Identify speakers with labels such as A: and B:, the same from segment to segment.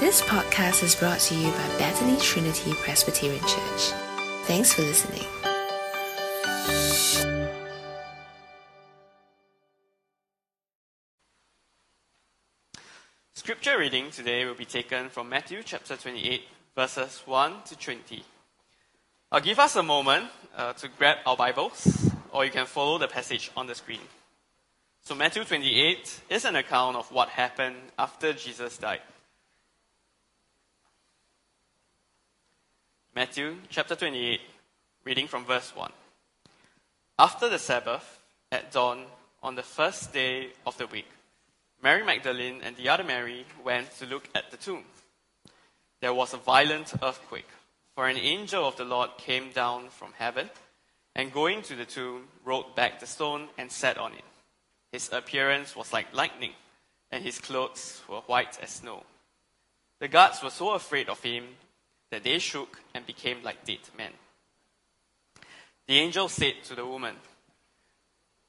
A: This podcast is brought to you by Bethany Trinity Presbyterian Church. Thanks for listening.
B: Scripture reading today will be taken from Matthew chapter 28, verses 1 to 20. I'll give us a moment uh, to grab our Bibles, or you can follow the passage on the screen. So, Matthew 28 is an account of what happened after Jesus died. Matthew chapter 28, reading from verse 1. After the Sabbath, at dawn, on the first day of the week, Mary Magdalene and the other Mary went to look at the tomb. There was a violent earthquake, for an angel of the Lord came down from heaven, and going to the tomb, rolled back the stone and sat on it. His appearance was like lightning, and his clothes were white as snow. The guards were so afraid of him that they shook and became like dead men. The angel said to the woman,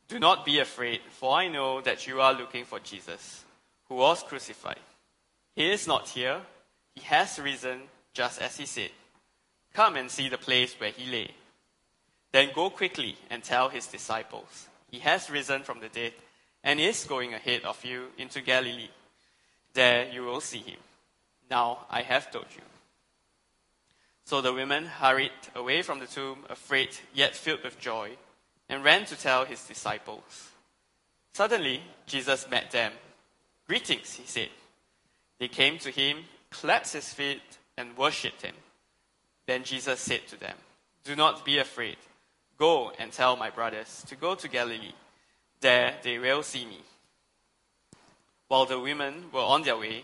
B: Do not be afraid, for I know that you are looking for Jesus, who was crucified. He is not here, he has risen, just as he said. Come and see the place where he lay. Then go quickly and tell his disciples, He has risen from the dead and is going ahead of you into Galilee. There you will see him. Now I have told you. So the women hurried away from the tomb, afraid yet filled with joy, and ran to tell his disciples. Suddenly, Jesus met them. Greetings, he said. They came to him, clapped his feet, and worshipped him. Then Jesus said to them, Do not be afraid. Go and tell my brothers to go to Galilee. There they will see me. While the women were on their way,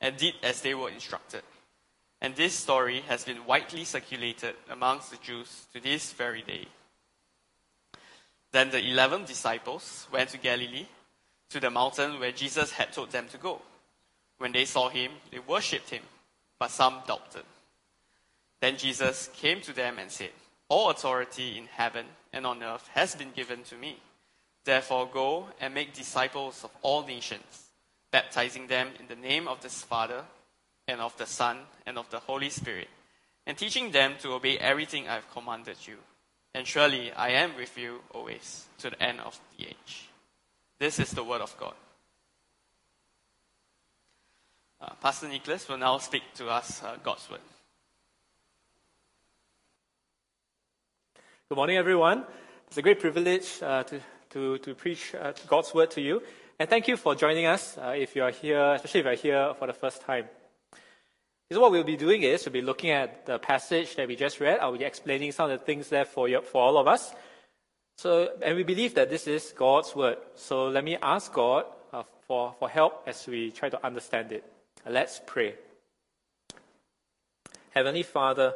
B: and did as they were instructed. And this story has been widely circulated amongst the Jews to this very day. Then the eleven disciples went to Galilee, to the mountain where Jesus had told them to go. When they saw him, they worshipped him, but some doubted. Then Jesus came to them and said, All authority in heaven and on earth has been given to me. Therefore, go and make disciples of all nations baptizing them in the name of the Father, and of the Son, and of the Holy Spirit, and teaching them to obey everything I have commanded you. And surely I am with you always to the end of the age. This is the word of God. Uh, Pastor Nicholas will now speak to us uh, God's word.
C: Good morning, everyone. It's a great privilege uh, to, to, to preach uh, God's word to you. And thank you for joining us uh, if you are here, especially if you are here for the first time. So what we'll be doing is we'll be looking at the passage that we just read. I'll be explaining some of the things there for, you, for all of us. So, and we believe that this is God's word. So let me ask God uh, for, for help as we try to understand it. Let's pray. Heavenly Father,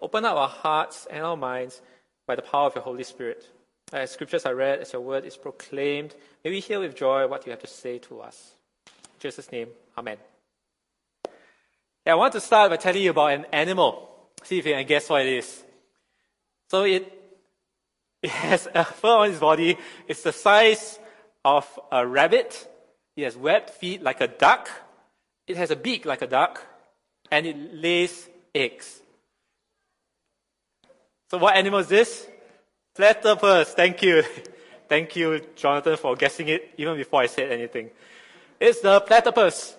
C: open up our hearts and our minds by the power of your Holy Spirit. As scriptures are read, as your word is proclaimed, may we hear with joy what you have to say to us. In Jesus' name, Amen. Yeah, I want to start by telling you about an animal. See if you can guess what it is. So it, it has a fur on its body. It's the size of a rabbit. It has webbed feet like a duck. It has a beak like a duck. And it lays eggs. So what animal is this? Platypus, thank you. Thank you, Jonathan, for guessing it even before I said anything. It's the platypus.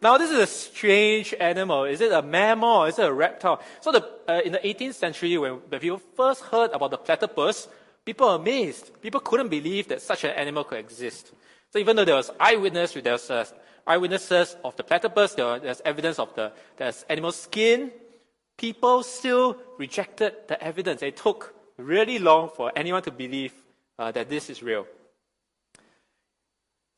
C: Now, this is a strange animal. Is it a mammal is it a reptile? So, the, uh, in the 18th century, when, when people first heard about the platypus, people were amazed. People couldn't believe that such an animal could exist. So, even though there was eyewitness, there was uh, eyewitnesses of the platypus, there was, evidence of the there's animal skin, people still rejected the evidence. It took really long for anyone to believe uh, that this is real.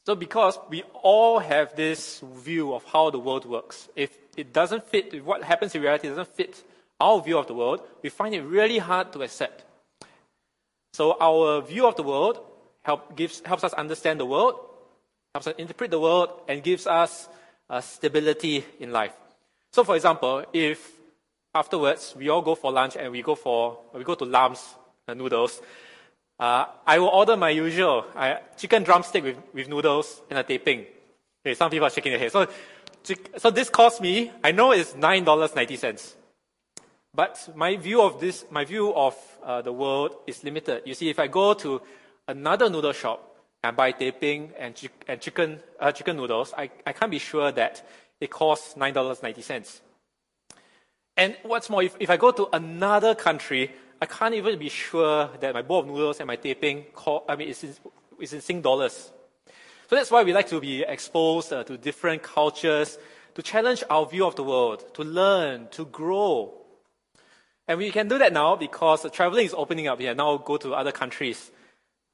C: So, because we all have this view of how the world works, if it doesn't fit, if what happens in reality doesn't fit our view of the world, we find it really hard to accept. So, our view of the world help, gives, helps us understand the world, helps us interpret the world, and gives us uh, stability in life. So, for example, if afterwards we all go for lunch and we go for we go to Lam's uh, noodles, uh, I will order my usual uh, chicken drumstick with, with noodles and a teh peng. Okay, some people are shaking their head. So, so this cost me, I know it's nine dollars ninety cents, but my view of this, my view of uh, the world is limited. You see, if I go to another noodle shop and buy teh peng and, chi- and chicken uh, chicken noodles, I, I can't be sure that it costs nine dollars ninety cents. And what's more, if, if I go to another country, I can't even be sure that my bowl of noodles and my teh peng, I mean, is in, is in Sing dollars. So that's why we like to be exposed uh, to different cultures, to challenge our view of the world, to learn, to grow. And we can do that now because traveling is opening up. Can now go to other countries.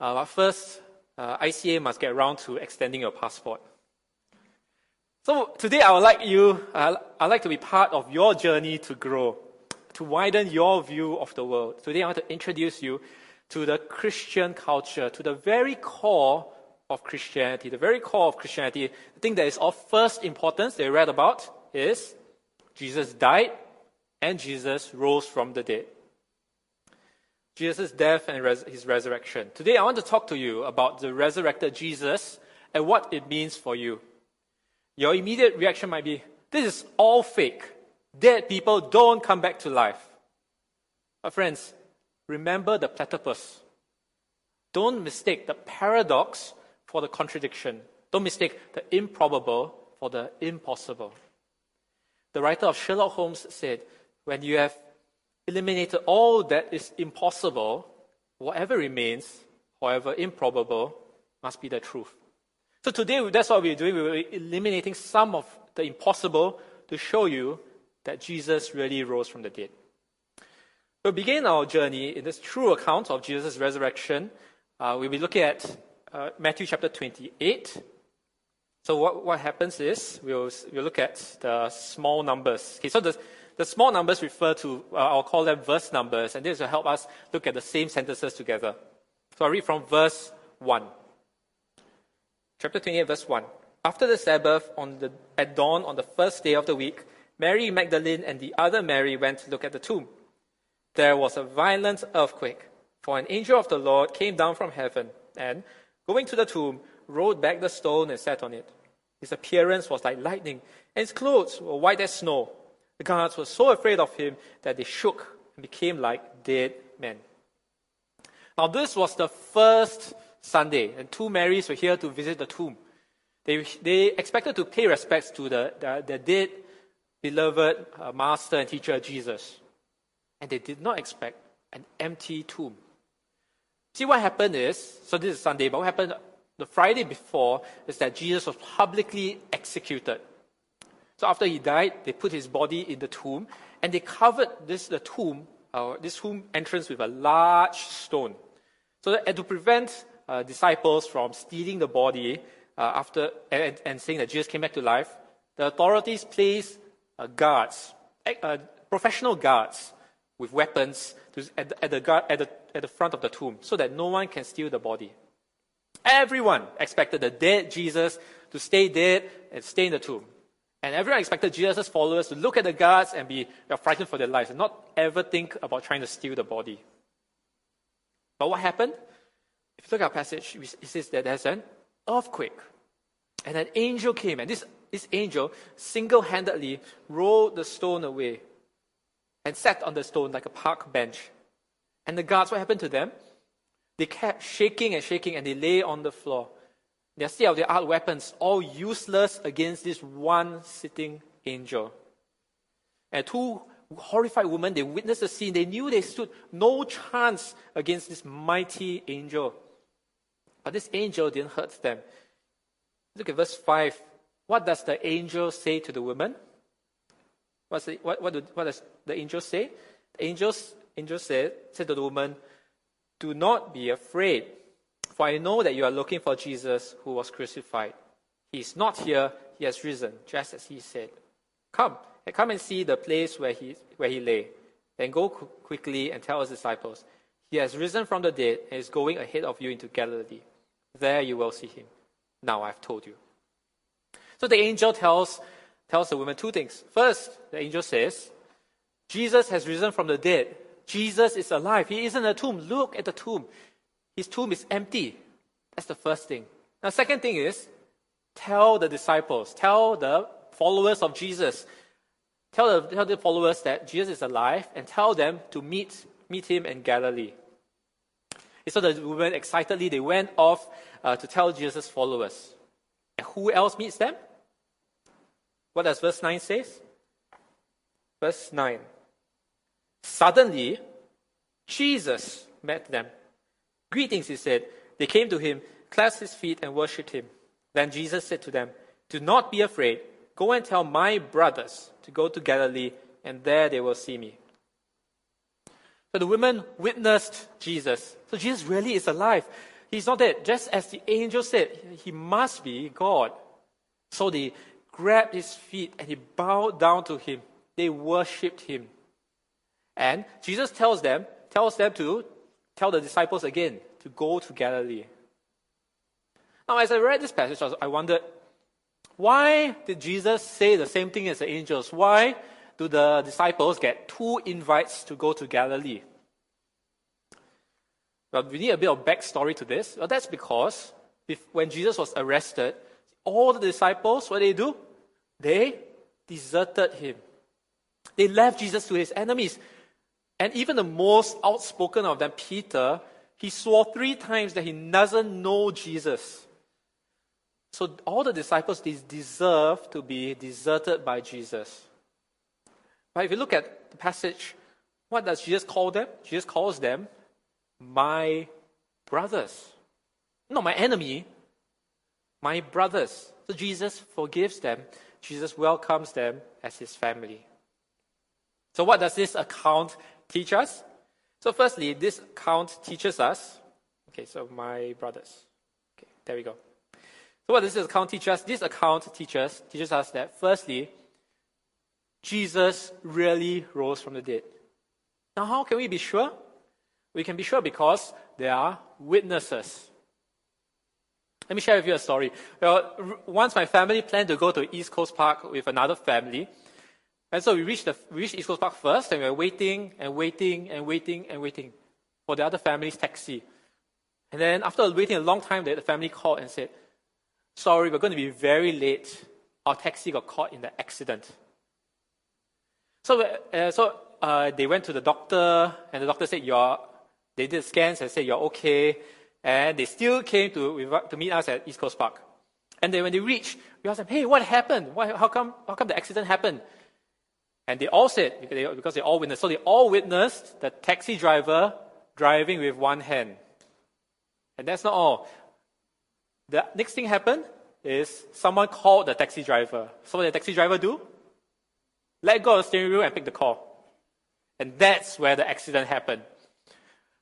C: Uh, but first, uh, ICA must get around to extending your passport. So today I would like you, I'd like to be part of your journey to grow, to widen your view of the world. Today I want to introduce you to the Christian culture, to the very core of Christianity. The very core of Christianity, the thing that is of first importance we read about is Jesus died and Jesus rose from the dead. Jesus' death and res- his resurrection. Today I want to talk to you about the resurrected Jesus and what it means for you. Your immediate reaction might be, this is all fake. Dead people don't come back to life. But friends, remember the platypus. Don't mistake the paradox for the contradiction. Don't mistake the improbable for the impossible. The writer of Sherlock Holmes said, when you have eliminated all that is impossible, whatever remains, however improbable, must be the truth. So today, that's what we're doing. We're eliminating some of the impossible to show you that Jesus really rose from the dead. We'll begin our journey in this true account of Jesus' resurrection. Uh, we'll be looking at uh, Matthew chapter 28. So what, what happens is we'll, we'll look at the small numbers. Okay, so the, the small numbers refer to, uh, I'll call them verse numbers, and this will help us look at the same sentences together. So I'll read from verse 1 chapter 28, verse 1. After the Sabbath, the, at dawn on the first day of the week, Mary Magdalene and the other Mary went to look at the tomb. There was a violent earthquake, for an angel of the Lord came down from heaven and, going to the tomb, rolled back the stone and sat on it. His appearance was like lightning, and his clothes were white as snow. The guards were so afraid of him that they shook and became like dead men. Now, this was the first Sunday, and two Marys were here to visit the tomb. They, they expected to pay respects to the, the, the dead, beloved uh, master and teacher Jesus. And they did not expect an empty tomb. See, what happened is, so this is Sunday, but what happened the Friday before is that Jesus was publicly executed. So after he died, they put his body in the tomb, and they covered this the tomb, uh, this tomb entrance with a large stone. So that, to prevent uh, disciples from stealing the body uh, after and, and, saying that Jesus came back to life, the authorities placed uh, guards, uh, professional guards with weapons to, at, at, the guard, at, the, at the front of the tomb so that no one can steal the body. Everyone expected the dead Jesus to stay dead and stay in the tomb. And everyone expected Jesus' followers to look at the guards and be frightened for their lives and not ever think about trying to steal the body. But what happened? If you look at our passage, it says that there's an earthquake. And an angel came, and this, this angel single handedly rolled the stone away and sat on the stone like a park bench. And the guards, what happened to them? They kept shaking and shaking, and they lay on the floor. Their still of their art weapons, all useless against this one sitting angel. And two horrified women, they witnessed the scene. They knew they stood no chance against this mighty angel. But this angel didn't hurt them. Look at verse 5. What does the angel say to the woman? What's the, what, what, do, what does the angel say? The angel, angel said, said to the woman, Do not be afraid, For I know that you are looking for Jesus who was crucified. He is not here, he has risen, just as he said. Come, and come and see the place where he, where he lay. Then go quickly and tell his disciples, He has risen from the dead and is going ahead of you into Galilee. There you will see him. Now I've told you. So the angel tells, tells the woman two things. First, the angel says, Jesus has risen from the dead. Jesus is alive. He isn't in a tomb. Look at the tomb. His tomb is empty. That's the first thing. Now, second thing is, tell the disciples, tell the followers of Jesus, tell the, tell the followers that Jesus is alive and tell them to meet, meet him in Galilee. So the women excitedly, they went off uh, to tell Jesus' followers. And who else meets them? What does verse 9 say? Verse 9. Suddenly, Jesus met them. Greetings, he said. They came to him, clasped his feet, and worshipped him. Then Jesus said to them, Do not be afraid. Go and tell my brothers to go to Galilee, and there they will see me. So the women witnessed Jesus. So Jesus really is alive. He's not dead. Just as the angel said, he must be God. So they grabbed his feet and he bowed down to him. They worshipped him. And Jesus tells them, tells them to tell the disciples again to go to Galilee. Now, as I read this passage, I wondered, why did Jesus say the same thing as the angels? Why do the disciples get two invites to go to Galilee? Well, we need a bit of backstory to this. Well, that's because when Jesus was arrested, all the disciples, what did they do? They deserted him. They left Jesus to his enemies. And even the most outspoken of them, Peter, he swore three times that he doesn't know Jesus. So all the disciples they deserve to be deserted by Jesus. But if you look at the passage, what does Jesus call them? Jesus calls them my brothers. Not my enemy, my brothers. So Jesus forgives them. Jesus welcomes them as his family. So what does this account teach us? So, firstly, this account teaches us. Okay, so my brothers. Okay, there we go. So, what does this account teach us? This account teaches teaches us that firstly, Jesus really rose from the dead. Now, how can we be sure? We can be sure because there are witnesses. Let me share with you a story. Well, once my family planned to go to East Coast Park with another family, and so we reached, the, we reached East Coast Park first, and we were waiting and waiting and waiting and waiting for the other family's taxi. And then after waiting a long time, the family called and said, Sorry, we're going to be very late. Our taxi got caught in the accident. So, uh, so uh, they went to the doctor, and the doctor said, you're, they did scans and said, You're okay. And they still came to, to meet us at East Coast Park. And then when they reached, we asked them, Hey, what happened? Why, how, come, how come the accident happened? And they all said, because they, all witnessed, so they all witnessed the taxi driver driving with one hand. And that's not all. The next thing happened is someone called the taxi driver. So what did the taxi driver do? Let go of the steering wheel and pick the call. And that's where the accident happened.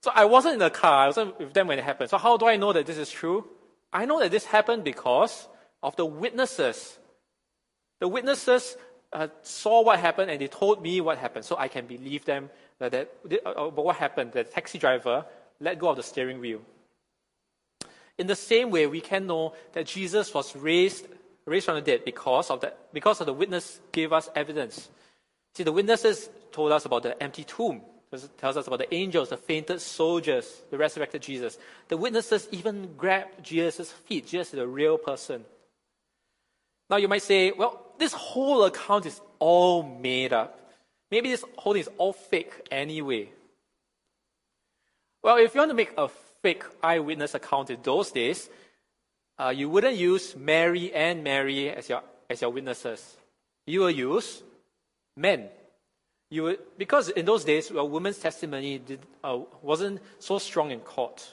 C: So I wasn't in the car, I wasn't with them when it happened. So how do I know that this is true? I know that this happened because of the witnesses. The witnesses uh, saw what happened and they told me what happened, so I can believe them that, that uh, about what happened. The taxi driver let go of the steering wheel. In the same way, we can know that Jesus was raised, raised from the dead because of, that, because of the witness gave us evidence. See, the witnesses told us about the empty tomb. Tells us about the angels, the fainted soldiers, the resurrected Jesus. The witnesses even grabbed Jesus' feet, Jesus is a real person. Now you might say, well, this whole account is all made up. Maybe this whole thing is all fake anyway. Well, if you want to make a fake eyewitness account in those days, uh, you wouldn't use Mary and Mary as your, as your witnesses. You will use men. You would, because in those days, a woman's testimony did, uh, wasn't so strong in court.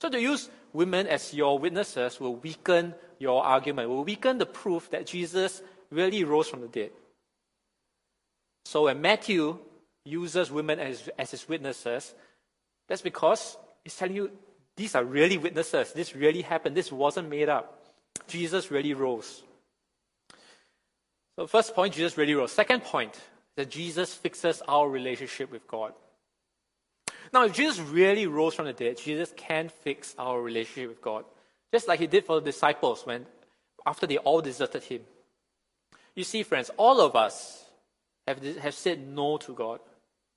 C: So to use women as your witnesses will weaken your argument, will weaken the proof that Jesus really rose from the dead. So when Matthew uses women as, as his witnesses, that's because he's telling you these are really witnesses. This really happened. This wasn't made up. Jesus really rose. So, first point, Jesus really rose. Second point, that Jesus fixes our relationship with God. Now, if Jesus really rose from the dead, Jesus can fix our relationship with God, just like he did for the disciples when after they all deserted him. You see, friends, all of us have, have said no to God.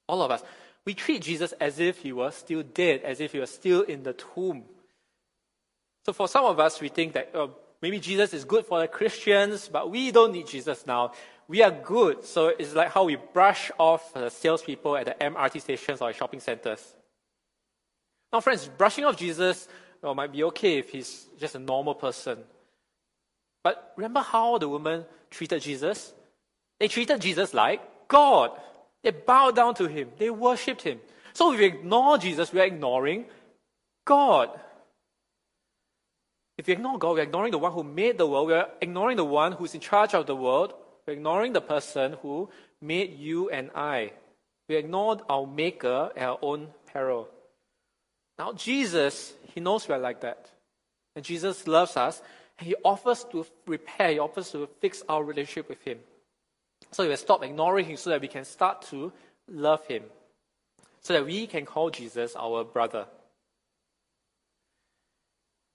C: All of us. We treat Jesus as if he was still dead, as if he was still in the tomb. So for some of us, we think that oh, maybe Jesus is good for the Christians, but we don't need Jesus now. We are good. So it's like how we brush off the salespeople at the MRT stations or shopping centers. Now, friends, brushing off Jesus well, might be okay if he's just a normal person. But remember how the woman treated Jesus? They treated Jesus like God. They bowed down to him. They worshipped him. So if we ignore Jesus, we are ignoring God. If we ignore God, we're ignoring the one who made the world. We're ignoring the one who's in charge of the world. We're ignoring the person who made you and I. We ignored our Maker at our own peril. Now, Jesus, He knows we're like that. And Jesus loves us. And He offers to repair, He offers to fix our relationship with Him. So we stop ignoring Him so that we can start to love Him. So that we can call Jesus our brother.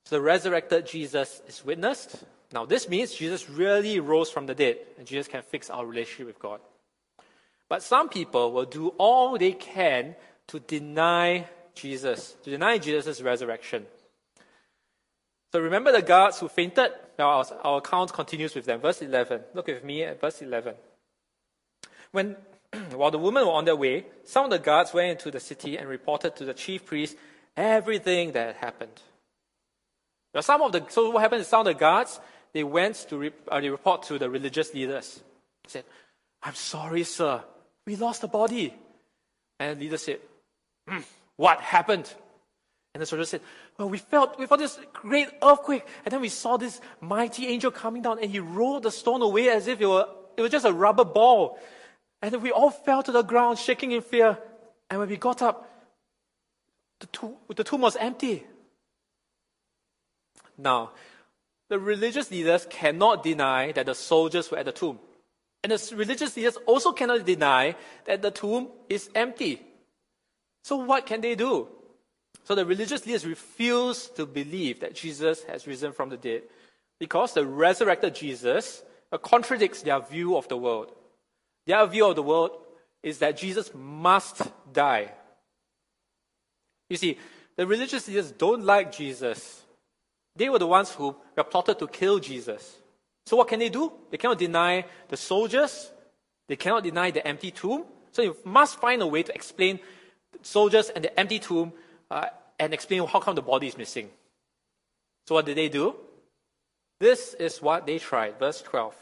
C: So the resurrected Jesus is witnessed. Now, this means Jesus really rose from the dead, and Jesus can fix our relationship with God. But some people will do all they can to deny Jesus, to deny Jesus' resurrection. So remember the guards who fainted? Now our, our account continues with them. Verse 11. Look with me at verse 11. When, while the women were on their way, some of the guards went into the city and reported to the chief priests everything that had happened. Now some of the, so what happened is some of the guards, they went to re, uh, they report to the religious leaders. They said, I'm sorry, sir. We lost the body. And the leader said, mm, What happened? And the soldiers said, Well, we felt, we felt this great earthquake, and then we saw this mighty angel coming down, and he rolled the stone away as if it were, it was just a rubber ball. And we all fell to the ground, shaking in fear. And when we got up, the the tomb was empty. Now, the religious leaders cannot deny that the soldiers were at the tomb. And the religious leaders also cannot deny that the tomb is empty. So, what can they do? So, the religious leaders refuse to believe that Jesus has risen from the dead because the resurrected Jesus uh, contradicts their view of the world. Their view of the world is that Jesus must die. You see, the religious leaders don't like Jesus they were the ones who were plotted to kill Jesus. So what can they do? They cannot deny the soldiers. They cannot deny the empty tomb. So you must find a way to explain soldiers and the empty tomb uh, and explain how come the body is missing. So what did they do? This is what they tried. Verse 12.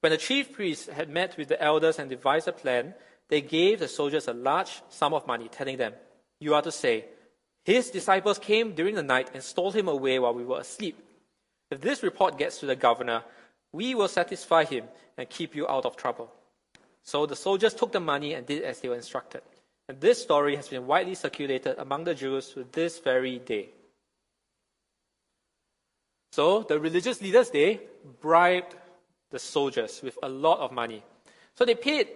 C: When the chief priests had met with the elders and devised a plan, they gave the soldiers a large sum of money, telling them, You are to say, his disciples came during the night and stole him away while we were asleep. If this report gets to the governor, we will satisfy him and keep you out of trouble. So the soldiers took the money and did as they were instructed. And this story has been widely circulated among the Jews to this very day. So the religious leaders, they bribed the soldiers with a lot of money. So they paid,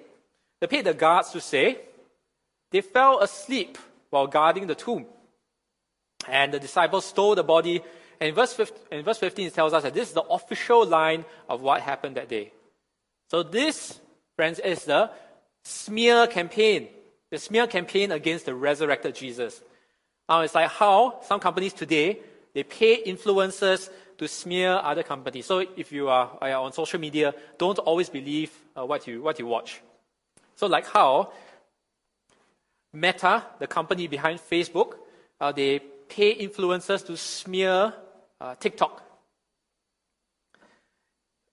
C: they paid the guards to say they fell asleep while guarding the tomb. And the disciples stole the body. And in verse, 15, in verse 15, it tells us that this is the official line of what happened that day. So, this, friends, is the smear campaign. The smear campaign against the resurrected Jesus. Now, it's like how some companies today, they pay influencers to smear other companies. So, if you are, are on social media, don't always believe uh, what, you, what you watch. So, like how Meta, the company behind Facebook, uh, they pay influencers to smear uh, TikTok.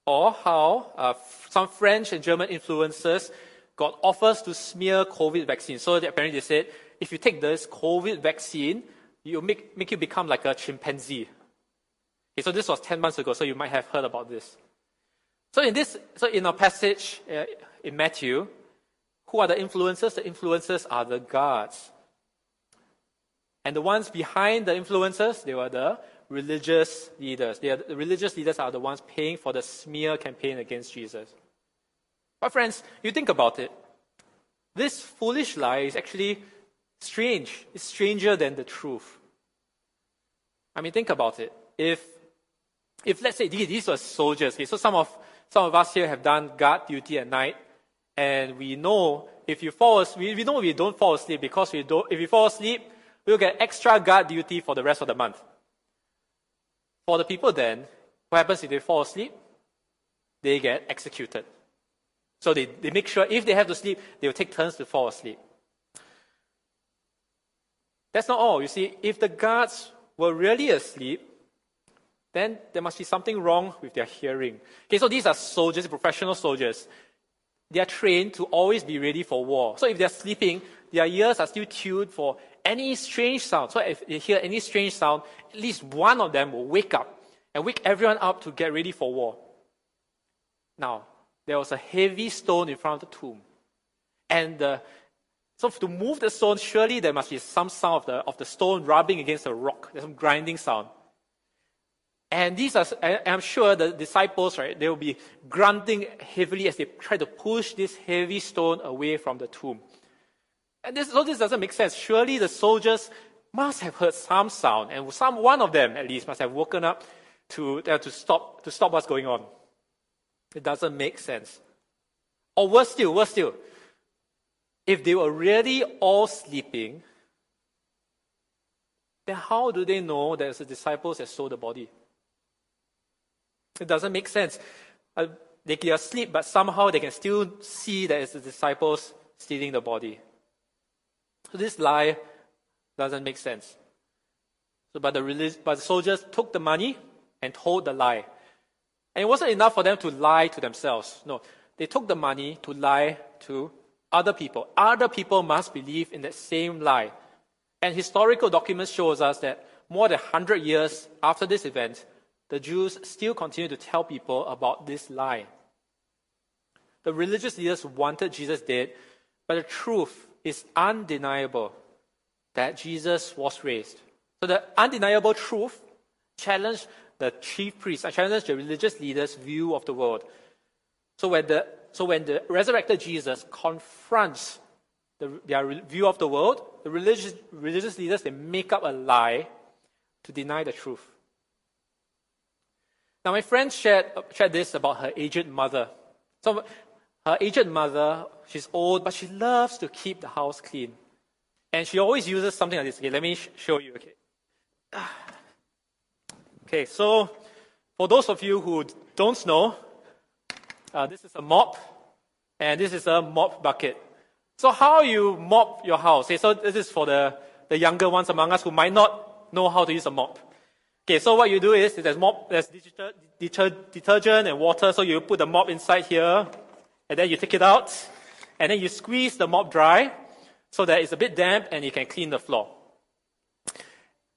C: Or how uh, some French and German influencers got offers to smear COVID vaccine. So apparently they said, if you take this COVID vaccine, you make, make you become like a chimpanzee. Okay, so this was 10 months ago, so you might have heard about this. So in this, so in our passage uh, in Matthew, who are the influencers? The influencers are the guards. And the ones behind the influencers, they were the religious leaders. Are, the religious leaders are the ones paying for the smear campaign against Jesus. But friends, you think about it. This foolish lie is actually strange. It's stranger than the truth. I mean, think about it. If, if let's say these, were soldiers, okay, so some of, some of us here have done guard duty at night, and we know if you fall asleep, we know we don't fall asleep because we don't, if you fall asleep, we'll get extra guard duty for the rest of the month. For the people then, what happens if they fall asleep? They get executed. So they, they make sure if they have to sleep, they will take turns to fall asleep. That's not all. You see, if the guards were really asleep, then there must be something wrong with their hearing. Okay, so these are soldiers, professional soldiers. They are trained to always be ready for war. So if they're sleeping, their ears are still tuned for any strange sound. So if they hear any strange sound, at least one of them will wake up and wake everyone up to get ready for war. Now, there was a heavy stone in front of the tomb. And so to move the stone, surely there must be some sound of the, of the stone rubbing against the rock. There's some grinding sound. And these are, I'm sure the disciples, right, they will be grunting heavily as they try to push this heavy stone away from the tomb. And this, so this doesn't make sense. Surely the soldiers must have heard some sound, and some one of them at least must have woken up to, uh, to, stop, to stop what's going on. It doesn't make sense. Or worse still, worse still, if they were really all sleeping, then how do they know that it's the disciples that stole the body? It doesn't make sense. Uh, they are asleep, but somehow they can still see that it's the disciples stealing the body. So this lie doesn't make sense. So, but the, but the soldiers took the money and told the lie. And it wasn't enough for them to lie to themselves. No, they took the money to lie to other people. Other people must believe in that same lie. And historical documents shows us that more than 100 years after this event, the Jews still continue to tell people about this lie. The religious leaders wanted Jesus dead, but the truth is undeniable that Jesus was raised. So the undeniable truth challenged the chief priests, I challenged the religious leaders' view of the world. So when the, so when the resurrected Jesus confronts the, their view of the world, the religious, religious leaders, they make up a lie to deny the truth. Now, my friend shared, shared this about her aged mother. So, her aged mother, she's old, but she loves to keep the house clean. And she always uses something like this. Okay, let me sh- show you. Okay. Okay, so for those of you who don't know, uh, this is a mop, and this is a mop bucket. So how you mop your house? Okay, so this is for the, the younger ones among us who might not know how to use a mop. Okay, so what you do is there's mop, there's detergent and water. So you put the mop inside here, and then you take it out, and then you squeeze the mop dry so that it's a bit damp and you can clean the floor.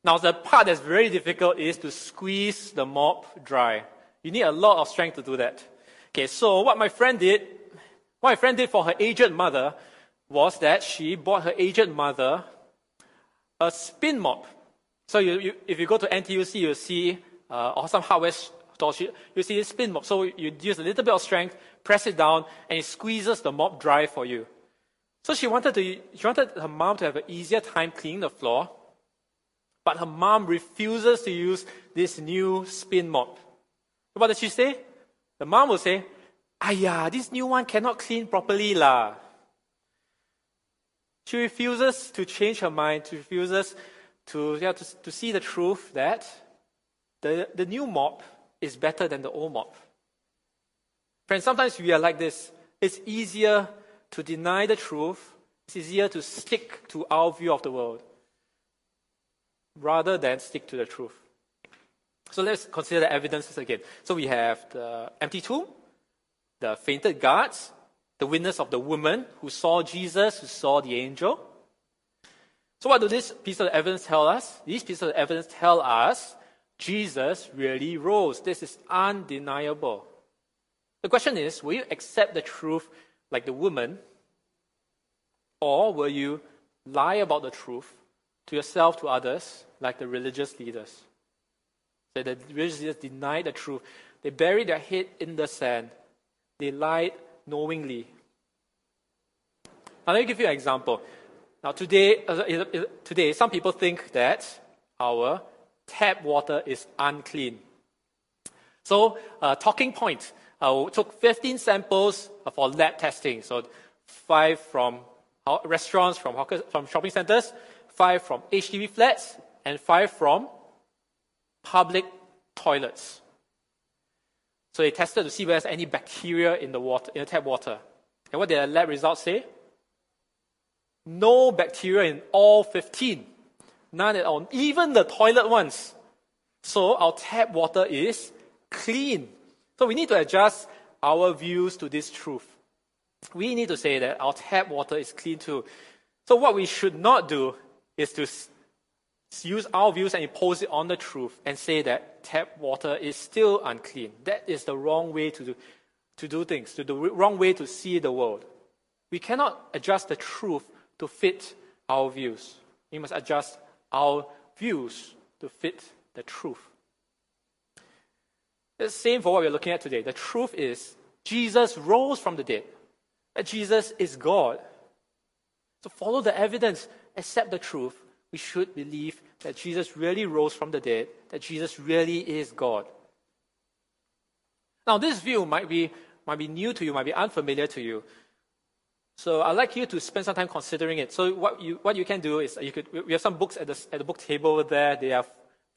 C: Now, the part that's very difficult is to squeeze the mop dry. You need a lot of strength to do that. Okay, so what my friend did, what my friend did for her aged mother was that she bought her aged mother a spin mop. So you, you, if you go to NTUC, you'll see, uh, or some hardware store, you see this spin mop. So you use a little bit of strength, press it down, and it squeezes the mop dry for you. So she wanted, to, she wanted her mom to have an easier time cleaning the floor, but her mom refuses to use this new spin mop. What does she say? The mom will say, Aya, this new one cannot clean properly lah. She refuses to change her mind, she refuses to, yeah, to, to see the truth that the, the new mop is better than the old mop. Friends, sometimes we are like this. It's easier to deny the truth, it's easier to stick to our view of the world rather than stick to the truth. So let's consider the evidences again. So we have the empty tomb, the fainted guards, the witness of the woman who saw Jesus, who saw the angel, so, what do these pieces of evidence tell us? These pieces of evidence tell us Jesus really rose. This is undeniable. The question is will you accept the truth like the woman, or will you lie about the truth to yourself, to others, like the religious leaders. So the religious leaders denied the truth. They buried their head in the sand. They lied knowingly. Now, let me give you an example. Now, today, uh, today, some people think that our tap water is unclean. So, uh, talking point. Uh, took 15 samples for lab testing. So, five from restaurants, from, from shopping centers, five from HDB flats, and five from public toilets. So they tested to see whether there's any bacteria in the water, in the tap water. And what did the lab results say? No bacteria in all 15. None at all. Even the toilet ones. So our tap water is clean. So we need to adjust our views to this truth. We need to say that our tap water is clean too. So what we should not do is to use our views and impose it on the truth and say that tap water is still unclean. That is the wrong way to do, to do things, to the wrong way to see the world. We cannot adjust the truth to fit our views. We must adjust our views to fit the truth. The same for what we're looking at today. The truth is Jesus rose from the dead. That Jesus is God. So follow the evidence, accept the truth, we should believe that Jesus really rose from the dead, that Jesus really is God. Now, this view might be, might be new to you, might be unfamiliar to you. So I'd like you to spend some time considering it. So what you, what you can do is you could, we have some books at the, at the book table over there. They are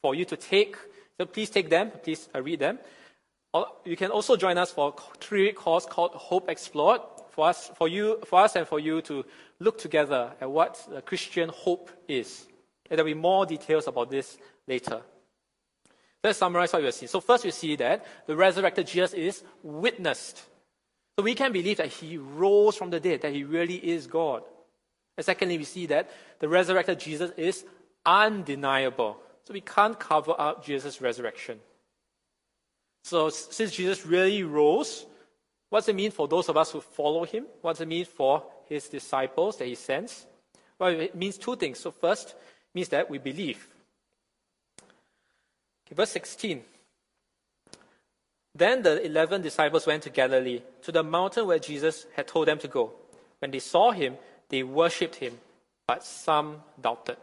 C: for you to take. So please take them. Please uh, read them. You can also join us for a three-week course called Hope Explored for us, for you, for us and for you to look together at what Christian hope is. And there'll be more details about this later. Let's summarize what we have seen. So first we see that the resurrected Jesus is witnessed. So we can believe that he rose from the dead, that he really is God. And secondly, we see that the resurrected Jesus is undeniable. So we can't cover up Jesus' resurrection. So since Jesus really rose, what does it mean for those of us who follow him? What does it mean for his disciples that he sends? Well, it means two things. So, first, means that we believe. Okay, verse 16. Then the eleven disciples went to Galilee, to the mountain where Jesus had told them to go. When they saw him, they worshipped him, but some doubted.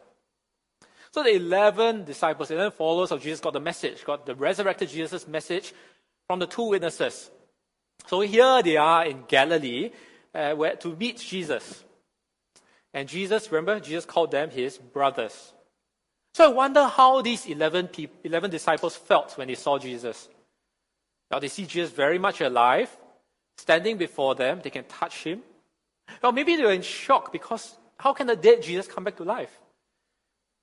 C: So the 11 disciples, 11 followers of Jesus got the message, got the resurrected Jesus' message from the two witnesses. So here they are in Galilee uh, where, to meet Jesus. And Jesus, remember, Jesus called them his brothers. So I wonder how these 11, people, 11 disciples felt when they saw Jesus. Now they see Jesus very much alive, standing before them. They can touch him. Or maybe they were in shock because how can the dead Jesus come back to life?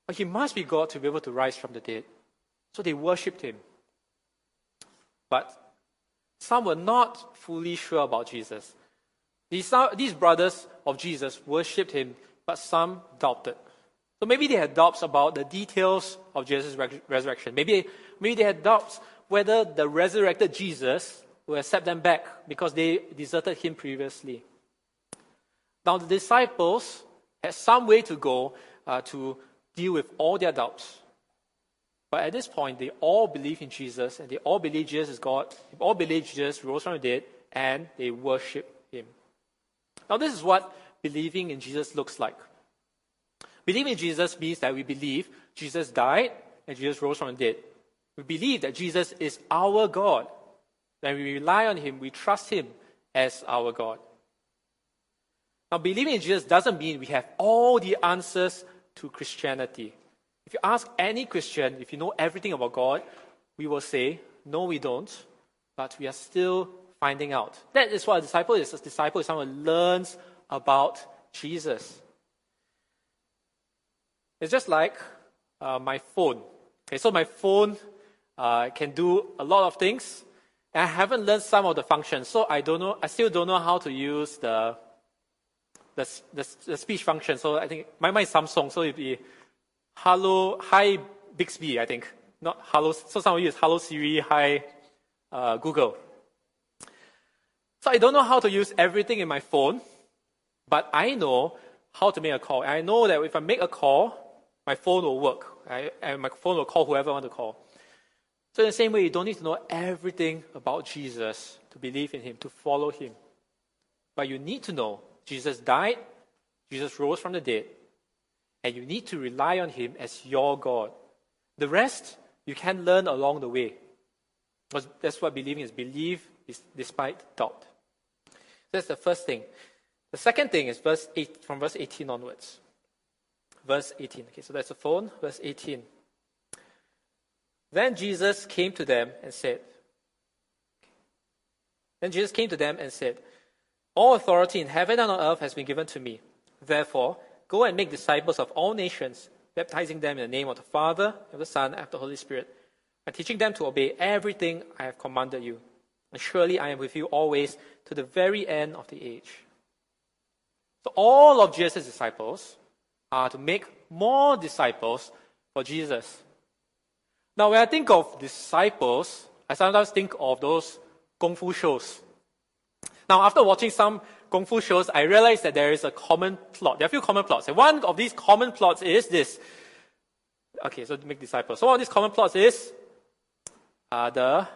C: But he must be God to be able to rise from the dead. So they worshipped him. But some were not fully sure about Jesus. These, these brothers of Jesus worshipped him, but some doubted. So maybe they had doubts about the details of Jesus' resurrection. Maybe, maybe they had doubts whether the resurrected Jesus will accept them back because they deserted him previously. Now, the disciples had some way to go uh, to deal with all their doubts. But at this point, they all believe in Jesus and they all believe Jesus is God. They all believe Jesus rose from the dead and they worship him. Now, this is what believing in Jesus looks like. Believing in Jesus means that we believe Jesus died and Jesus rose from the dead. We believe that Jesus is our God. When we rely on him, we trust him as our God. Now, believing in Jesus doesn't mean we have all the answers to Christianity. If you ask any Christian, if you know everything about God, we will say, no, we don't, but we are still finding out. That is what a disciple is. A disciple is someone who learns about Jesus. It's just like uh, my phone. Okay, so my phone uh, can do a lot of things, and I haven't learned some of the functions. So I don't know. I still don't know how to use the the, the, the speech function. So I think my mind is Samsung, so it'd be hello, hi Bixby, I think. Not hello, so some of you use hello Siri, hi uh, Google. So I don't know how to use everything in my phone, but I know how to make a call. I know that if I make a call, my phone will work. I, and my phone will call whoever I want to call. So, in the same way, you don't need to know everything about Jesus to believe in him, to follow him. But you need to know Jesus died, Jesus rose from the dead, and you need to rely on him as your God. The rest you can learn along the way. Because that's what believing is. Believe is despite doubt. That's the first thing. The second thing is verse eight, from verse 18 onwards. Verse 18. Okay, so that's the phone. Verse 18. Then Jesus came to them and said, Then Jesus came to them and said, All authority in heaven and on earth has been given to me. Therefore, go and make disciples of all nations, baptizing them in the name of the Father, and the Son, and of the Holy Spirit, and teaching them to obey everything I have commanded you. And surely I am with you always to the very end of the age. So all of Jesus' disciples are to make more disciples for Jesus. Now, when I think of disciples, I sometimes think of those kung fu shows. Now, after watching some kung fu shows, I realized that there is a common plot. There are a few common plots. And one of these common plots is this. Okay, so make disciples. So one of these common plots is uh, the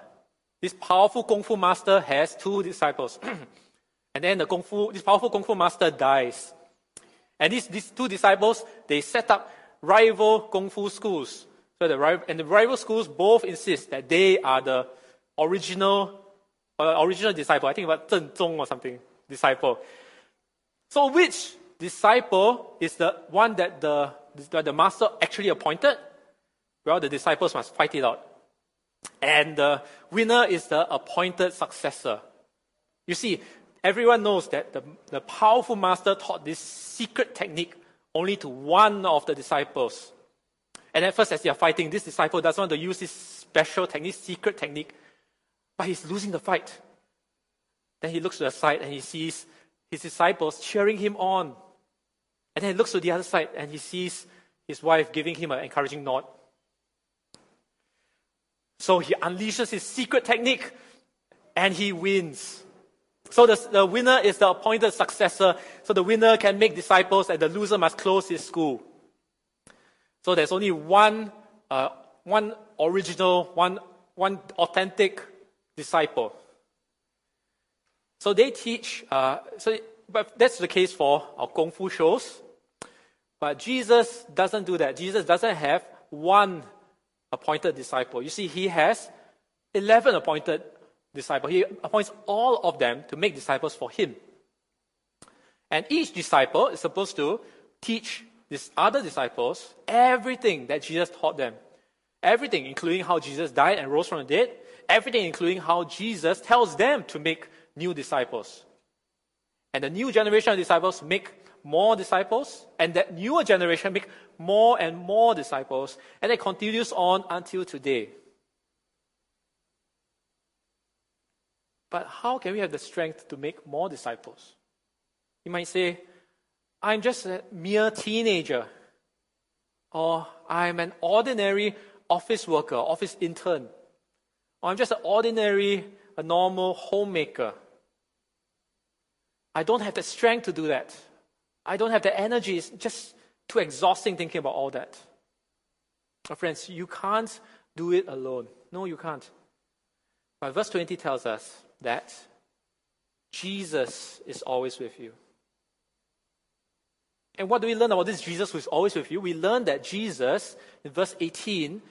C: this powerful kung fu master has two disciples. and then the kung fu, this powerful kung fu master dies. And these, these two disciples, they set up rival kung fu schools. So the and the rival schools both insist that they are the original uh, original disciple. I think about Zheng Zong or something disciple. So which disciple is the one that the that the master actually appointed? Well, the disciples must fight it out. And the winner is the appointed successor. You see, everyone knows that the, the powerful master taught this secret technique only to one of the disciples. And at first, as they are fighting, this disciple doesn't want to use this special technique, secret technique, but he's losing the fight. Then he looks to the side and he sees his disciples cheering him on. And then he looks to the other side and he sees his wife giving him an encouraging nod. So he unleashes his secret technique and he wins. So the, the winner is the appointed successor. So the winner can make disciples and the loser must close his school. So there's only one, uh, one original, one, one authentic disciple. So they teach, uh, so, but that's the case for our Kung Fu shows. But Jesus doesn't do that. Jesus doesn't have one appointed disciple. You see, he has 11 appointed disciples. He appoints all of them to make disciples for him. And each disciple is supposed to teach these other disciples everything that Jesus taught them. Everything, including how Jesus died and rose from the dead. Everything, including how Jesus tells them to make new disciples. And the new generation of disciples make more disciples, and that newer generation make more and more disciples, and it continues on until today. But how can we have the strength to make more disciples? You might say, I'm just a mere teenager, or I'm an ordinary office worker, office intern, or I'm just an ordinary, a normal homemaker. I don't have the strength to do that. I don't have the energy. It's just too exhausting thinking about all that. My friends, you can't do it alone. No, you can't. But verse 20 tells us that Jesus is always with you. And what do we learn about this Jesus who is always with you? We learn that Jesus, in verse 18,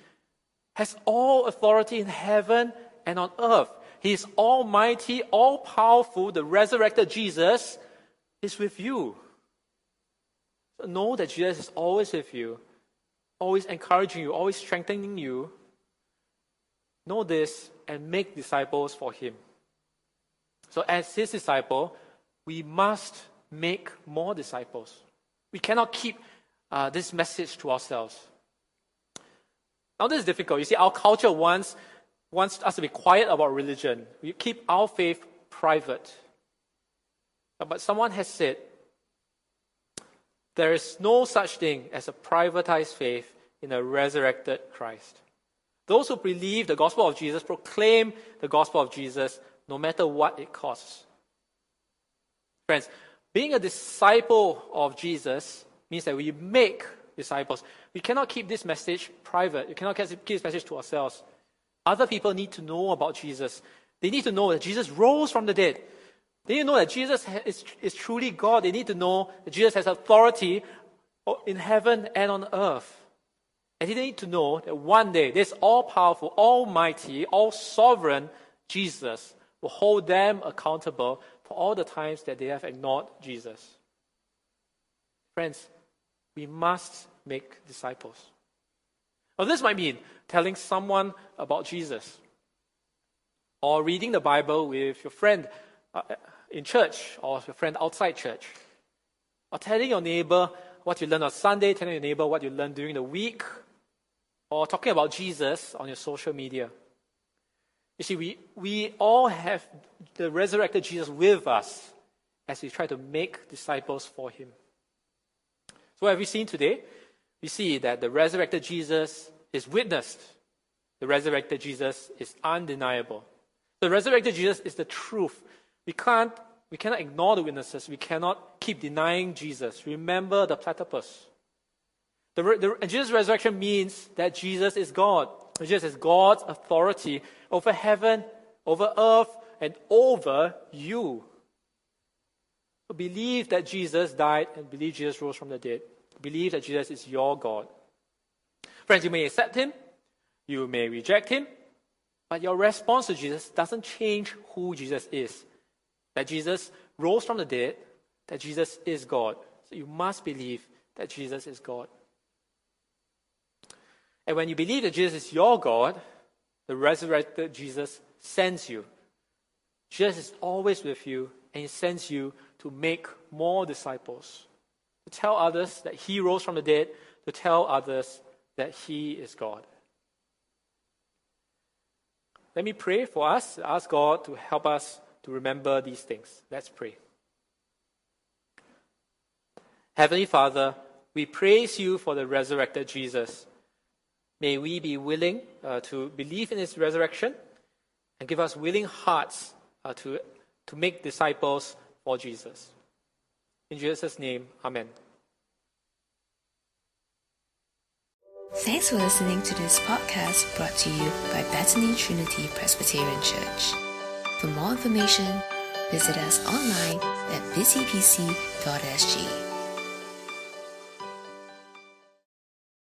C: has all authority in heaven and on earth. He is almighty, all powerful. The resurrected Jesus is with you. So know that Jesus is always with you, always encouraging you, always strengthening you. Know this and make disciples for him. So, as his disciple, we must make more disciples. We cannot keep uh, this message to ourselves. Now, this is difficult. You see, our culture wants, wants us to be quiet about religion. We keep our faith private. But someone has said, there is no such thing as a privatized faith in a resurrected Christ. Those who believe the gospel of Jesus proclaim the gospel of Jesus no matter what it costs. Friends, being a disciple of Jesus means that we make disciples. We cannot keep this message private. We cannot keep this message to ourselves. Other people need to know about Jesus. They need to know that Jesus rose from the dead. They need to know that Jesus is, is truly God. They need to know that Jesus has authority in heaven and on earth. And they need to know that one day this all powerful, almighty, all sovereign Jesus will hold them accountable for all the times that they have ignored Jesus. Friends, we must make disciples. Now, this might mean telling someone about Jesus, or reading the Bible with your friend uh, in church, or your friend outside church, or telling your neighbor what you learned on Sunday, telling your neighbor what you learned during the week, or talking about Jesus on your social media. You see, we, we all have the resurrected Jesus with us as we try to make disciples for him. So, what have we seen today? We see that the resurrected Jesus is witnessed, the resurrected Jesus is undeniable. The resurrected Jesus is the truth. We can't we cannot ignore the witnesses. We cannot keep denying Jesus. Remember the platypus. The, the, Jesus' resurrection means that Jesus is God. Jesus is God's authority over heaven, over earth, and over you. So believe that Jesus died and believe Jesus rose from the dead. Believe that Jesus is your God. Friends, you may accept him, you may reject him, but your response to Jesus doesn't change who Jesus is that Jesus rose from the dead, that Jesus is God. So you must believe that Jesus is God. And when you believe that Jesus is your God, the resurrected Jesus sends you. Jesus is always with you, and he sends you to make more disciples, to tell others that he rose from the dead, to tell others that he is God. Let me pray for us, ask God to help us to remember these things. Let's pray. Heavenly Father, we praise you for the resurrected Jesus. May we be willing uh, to believe in his resurrection and give us willing hearts uh, to, to make disciples for Jesus. In Jesus' name, Amen.
A: Thanks for listening to this podcast brought to you by Bethany Trinity Presbyterian Church. For more information, visit us online at btpc.sg.